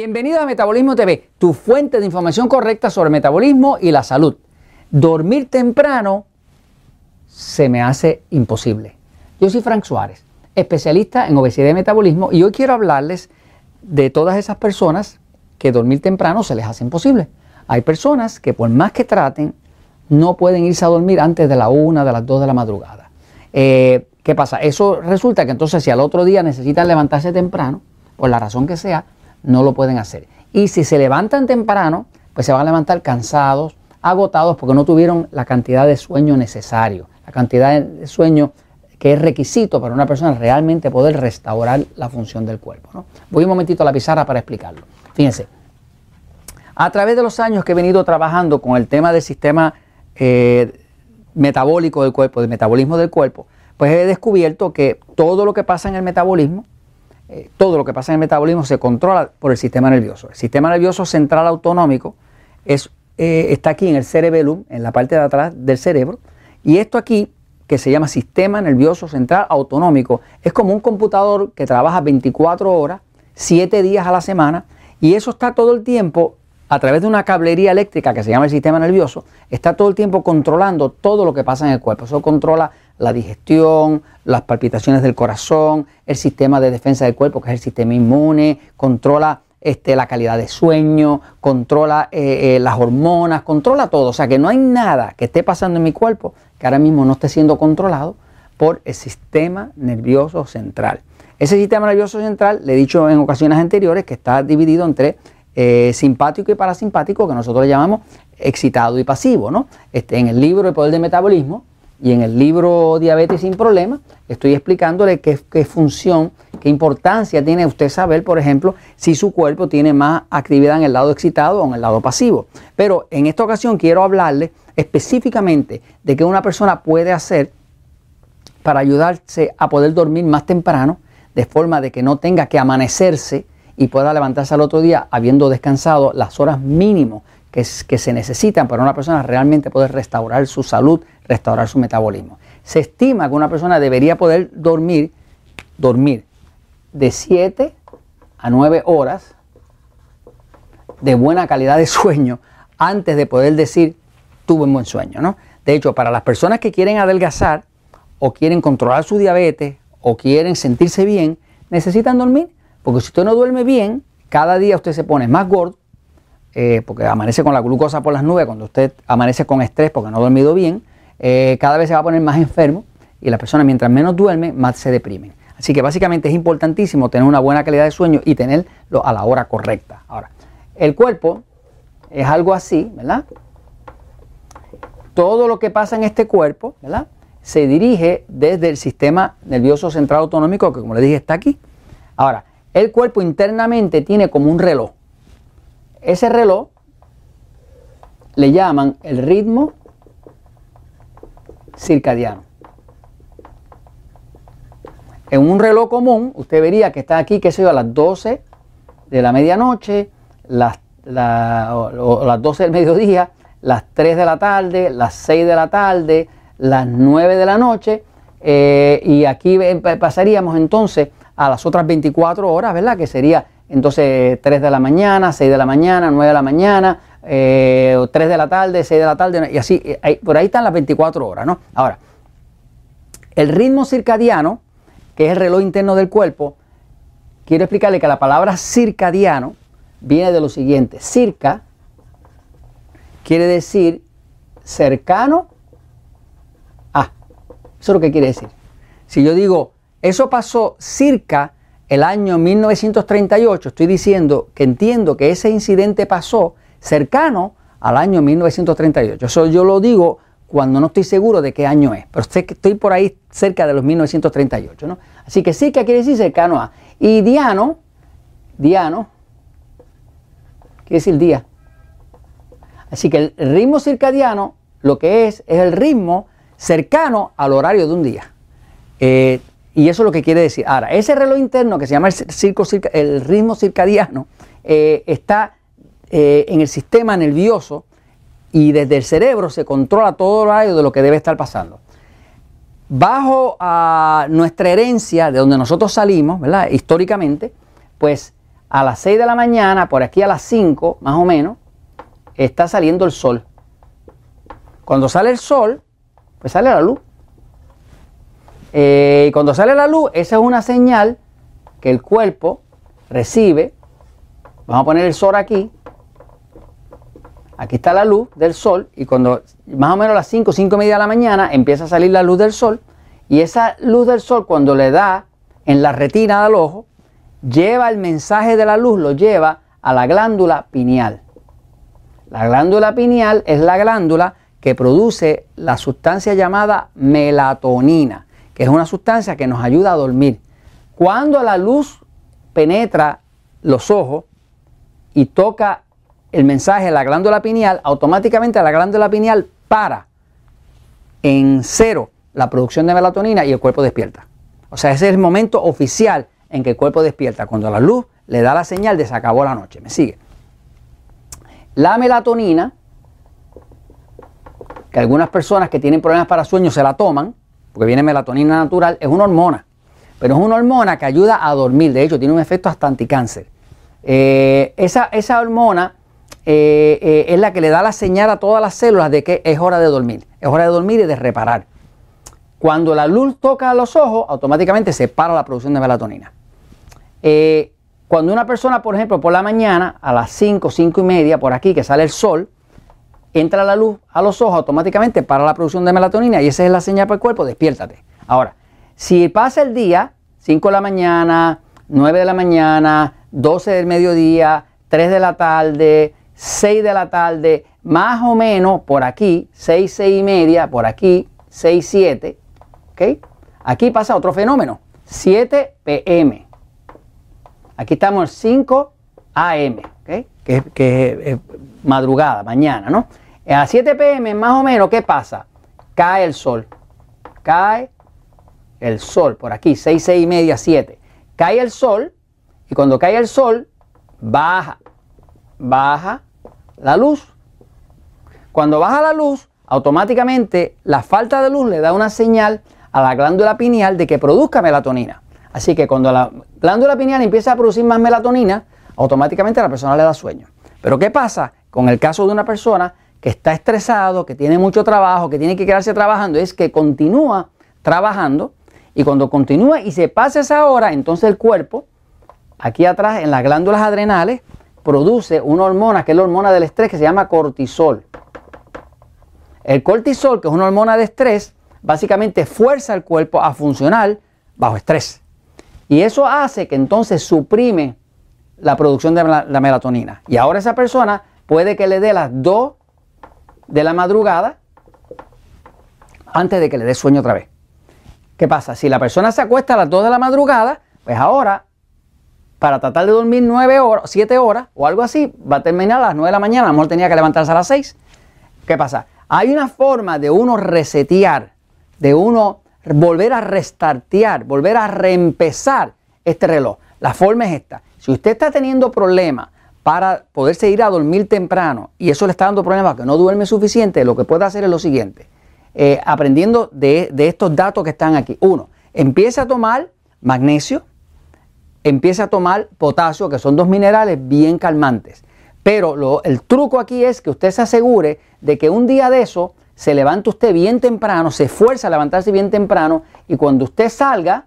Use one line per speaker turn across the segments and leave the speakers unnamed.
Bienvenido a Metabolismo TV, tu fuente de información correcta sobre metabolismo y la salud. Dormir temprano se me hace imposible. Yo soy Frank Suárez, especialista en obesidad y metabolismo, y hoy quiero hablarles de todas esas personas que dormir temprano se les hace imposible. Hay personas que por más que traten, no pueden irse a dormir antes de la una, de las dos de la madrugada. Eh, ¿Qué pasa? Eso resulta que entonces si al otro día necesitan levantarse temprano, por la razón que sea, no lo pueden hacer. Y si se levantan temprano, pues se van a levantar cansados, agotados, porque no tuvieron la cantidad de sueño necesario, la cantidad de sueño que es requisito para una persona realmente poder restaurar la función del cuerpo. Voy un momentito a la pizarra para explicarlo. Fíjense, a través de los años que he venido trabajando con el tema del sistema eh, metabólico del cuerpo, del metabolismo del cuerpo, pues he descubierto que todo lo que pasa en el metabolismo eh, todo lo que pasa en el metabolismo se controla por el sistema nervioso. El sistema nervioso central autonómico es, eh, está aquí en el cerebellum, en la parte de atrás del cerebro, y esto aquí, que se llama sistema nervioso central autonómico, es como un computador que trabaja 24 horas, 7 días a la semana, y eso está todo el tiempo a través de una cablería eléctrica que se llama el sistema nervioso, está todo el tiempo controlando todo lo que pasa en el cuerpo. Eso controla la digestión, las palpitaciones del corazón, el sistema de defensa del cuerpo, que es el sistema inmune, controla este, la calidad de sueño, controla eh, eh, las hormonas, controla todo. O sea que no hay nada que esté pasando en mi cuerpo que ahora mismo no esté siendo controlado por el sistema nervioso central. Ese sistema nervioso central, le he dicho en ocasiones anteriores, que está dividido entre eh, simpático y parasimpático, que nosotros le llamamos excitado y pasivo. ¿no? Este, en el libro El Poder del Metabolismo y en el libro Diabetes sin Problemas estoy explicándole qué, qué, función, qué importancia tiene usted saber, por ejemplo, si su cuerpo tiene más actividad en el lado excitado o en el lado pasivo. Pero en esta ocasión quiero hablarle específicamente de qué una persona puede hacer para ayudarse a poder dormir más temprano, de forma de que no tenga que amanecerse y pueda levantarse al otro día habiendo descansado las horas mínimas que, se necesitan para una persona realmente poder restaurar su salud, restaurar su metabolismo. Se estima que una persona debería poder dormir, dormir de 7 a 9 horas de buena calidad de sueño antes de poder decir tuve un buen sueño, ¿no? De hecho, para las personas que quieren adelgazar o quieren controlar su diabetes o quieren sentirse bien, necesitan dormir, porque si usted no duerme bien, cada día usted se pone más gordo, eh, porque amanece con la glucosa por las nubes, cuando usted amanece con estrés porque no ha dormido bien, eh, cada vez se va a poner más enfermo y la persona mientras menos duerme, más se deprime. Así que básicamente es importantísimo tener una buena calidad de sueño y tenerlo a la hora correcta. Ahora, el cuerpo es algo así, ¿verdad? Todo lo que pasa en este cuerpo, ¿verdad? Se dirige desde el sistema nervioso central autonómico, que como le dije está aquí. Ahora, el cuerpo internamente tiene como un reloj. Ese reloj le llaman el ritmo circadiano. En un reloj común, usted vería que está aquí, qué sé yo, a las 12 de la medianoche, las, las 12 del mediodía, las 3 de la tarde, las 6 de la tarde, las 9 de la noche, eh, y aquí pasaríamos entonces a las otras 24 horas, ¿verdad? Que sería entonces 3 de la mañana, 6 de la mañana, 9 de la mañana, eh, 3 de la tarde, 6 de la tarde, y así, eh, por ahí están las 24 horas, ¿no? Ahora, el ritmo circadiano, que es el reloj interno del cuerpo, quiero explicarle que la palabra circadiano viene de lo siguiente. Circa quiere decir cercano a. Eso es lo que quiere decir. Si yo digo, eso pasó circa el año 1938, estoy diciendo que entiendo que ese incidente pasó cercano al año 1938. Eso yo lo digo cuando no estoy seguro de qué año es, pero estoy por ahí cerca de los 1938. ¿no? Así que sí que quiere decir cercano a. Y diano, diano, quiere decir día. Así que el ritmo circadiano lo que es es el ritmo cercano al horario de un día. Eh, y eso es lo que quiere decir. Ahora, ese reloj interno que se llama el, ritmo circadiano eh, está eh, en el sistema nervioso y desde el cerebro se controla todo horario de lo que debe estar pasando. Bajo a nuestra herencia, de donde nosotros salimos, ¿verdad? históricamente, pues a las 6 de la mañana, por aquí a las 5 más o menos, está saliendo el sol. Cuando sale el sol, pues sale la luz. Eh, y cuando sale la luz, esa es una señal que el cuerpo recibe. Vamos a poner el sol aquí. Aquí está la luz del sol y cuando más o menos a las 5, 5 y media de la mañana empieza a salir la luz del sol y esa luz del sol cuando le da en la retina del ojo, lleva el mensaje de la luz, lo lleva a la glándula pineal. La glándula pineal es la glándula que produce la sustancia llamada melatonina, es una sustancia que nos ayuda a dormir. Cuando la luz penetra los ojos y toca el mensaje de la glándula pineal, automáticamente la glándula pineal para en cero la producción de melatonina y el cuerpo despierta. O sea, ese es el momento oficial en que el cuerpo despierta, cuando la luz le da la señal de se acabó la noche. ¿Me sigue? La melatonina, que algunas personas que tienen problemas para sueño se la toman, porque viene melatonina natural, es una hormona. Pero es una hormona que ayuda a dormir, de hecho tiene un efecto hasta anticáncer. Eh, esa, esa hormona eh, eh, es la que le da la señal a todas las células de que es hora de dormir. Es hora de dormir y de reparar. Cuando la luz toca los ojos, automáticamente se para la producción de melatonina. Cuando una persona, por ejemplo, por la mañana, a las 5, 5 y media, por aquí, que sale el sol, entra la luz a los ojos, automáticamente para la producción de melatonina y esa es la señal para el cuerpo, despiértate. Ahora, si pasa el día, 5 de la mañana, 9 de la mañana, 12 del mediodía, 3 de la tarde, 6 de la tarde, más o menos por aquí, 6, 6 y media, por aquí, 6, 7. ¿ok? Aquí pasa otro fenómeno, 7 pm. Aquí estamos 5 am. Que, es madrugada, mañana, ¿no? A 7 pm más o menos, ¿qué pasa? Cae el sol. Cae el sol, por aquí, 6, 6 y media, 7. Cae el sol y cuando cae el sol, baja, baja la luz. Cuando baja la luz, automáticamente la falta de luz le da una señal a la glándula pineal de que produzca melatonina. Así que cuando la glándula pineal empieza a producir más melatonina, automáticamente a la persona le da sueño. Pero ¿qué pasa con el caso de una persona que está estresado, que tiene mucho trabajo, que tiene que quedarse trabajando? Es que continúa trabajando y cuando continúa y se pasa esa hora, entonces el cuerpo, aquí atrás en las glándulas adrenales, produce una hormona que es la hormona del estrés que se llama cortisol. El cortisol, que es una hormona de estrés, básicamente fuerza al cuerpo a funcionar bajo estrés. Y eso hace que entonces suprime la producción de la, la melatonina. Y ahora esa persona puede que le dé las 2 de la madrugada antes de que le dé sueño otra vez. ¿Qué pasa? Si la persona se acuesta a las 2 de la madrugada, pues ahora para tratar de dormir 9 horas, 7 horas o algo así, va a terminar a las 9 de la mañana, a lo mejor tenía que levantarse a las 6. ¿Qué pasa? Hay una forma de uno resetear, de uno volver a restartear, volver a reempezar este reloj. La forma es esta. Si usted está teniendo problemas para poderse ir a dormir temprano y eso le está dando problemas que no duerme suficiente, lo que puede hacer es lo siguiente. Eh, aprendiendo de, estos datos que están aquí. Uno, empiece a tomar magnesio, empiece a tomar potasio, que son dos minerales bien calmantes. Pero el truco aquí es que usted se asegure de que un día de eso se levante usted bien temprano, se esfuerza a levantarse bien temprano y cuando usted salga,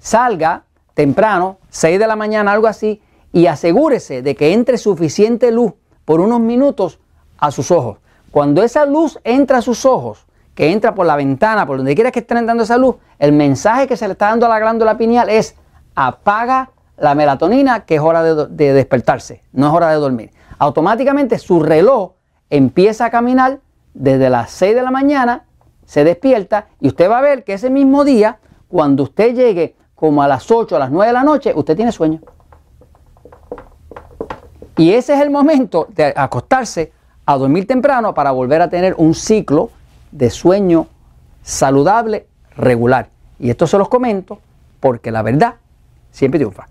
salga temprano, 6 de la mañana, algo así, y asegúrese de que entre suficiente luz por unos minutos a sus ojos. Cuando esa luz entra a sus ojos, que entra por la ventana, por donde quiera que estén dando esa luz, el mensaje que se le está dando a la glándula pineal es apaga la melatonina, que es hora de, despertarse, no es hora de dormir. Automáticamente su reloj empieza a caminar desde las 6 de la mañana, se despierta y usted va a ver que ese mismo día, cuando usted llegue como a las 8, a las 9 de la noche, usted tiene sueño. Y ese es el momento de acostarse a dormir temprano para volver a tener un ciclo de sueño saludable, regular. Y esto se los comento porque la verdad siempre triunfa.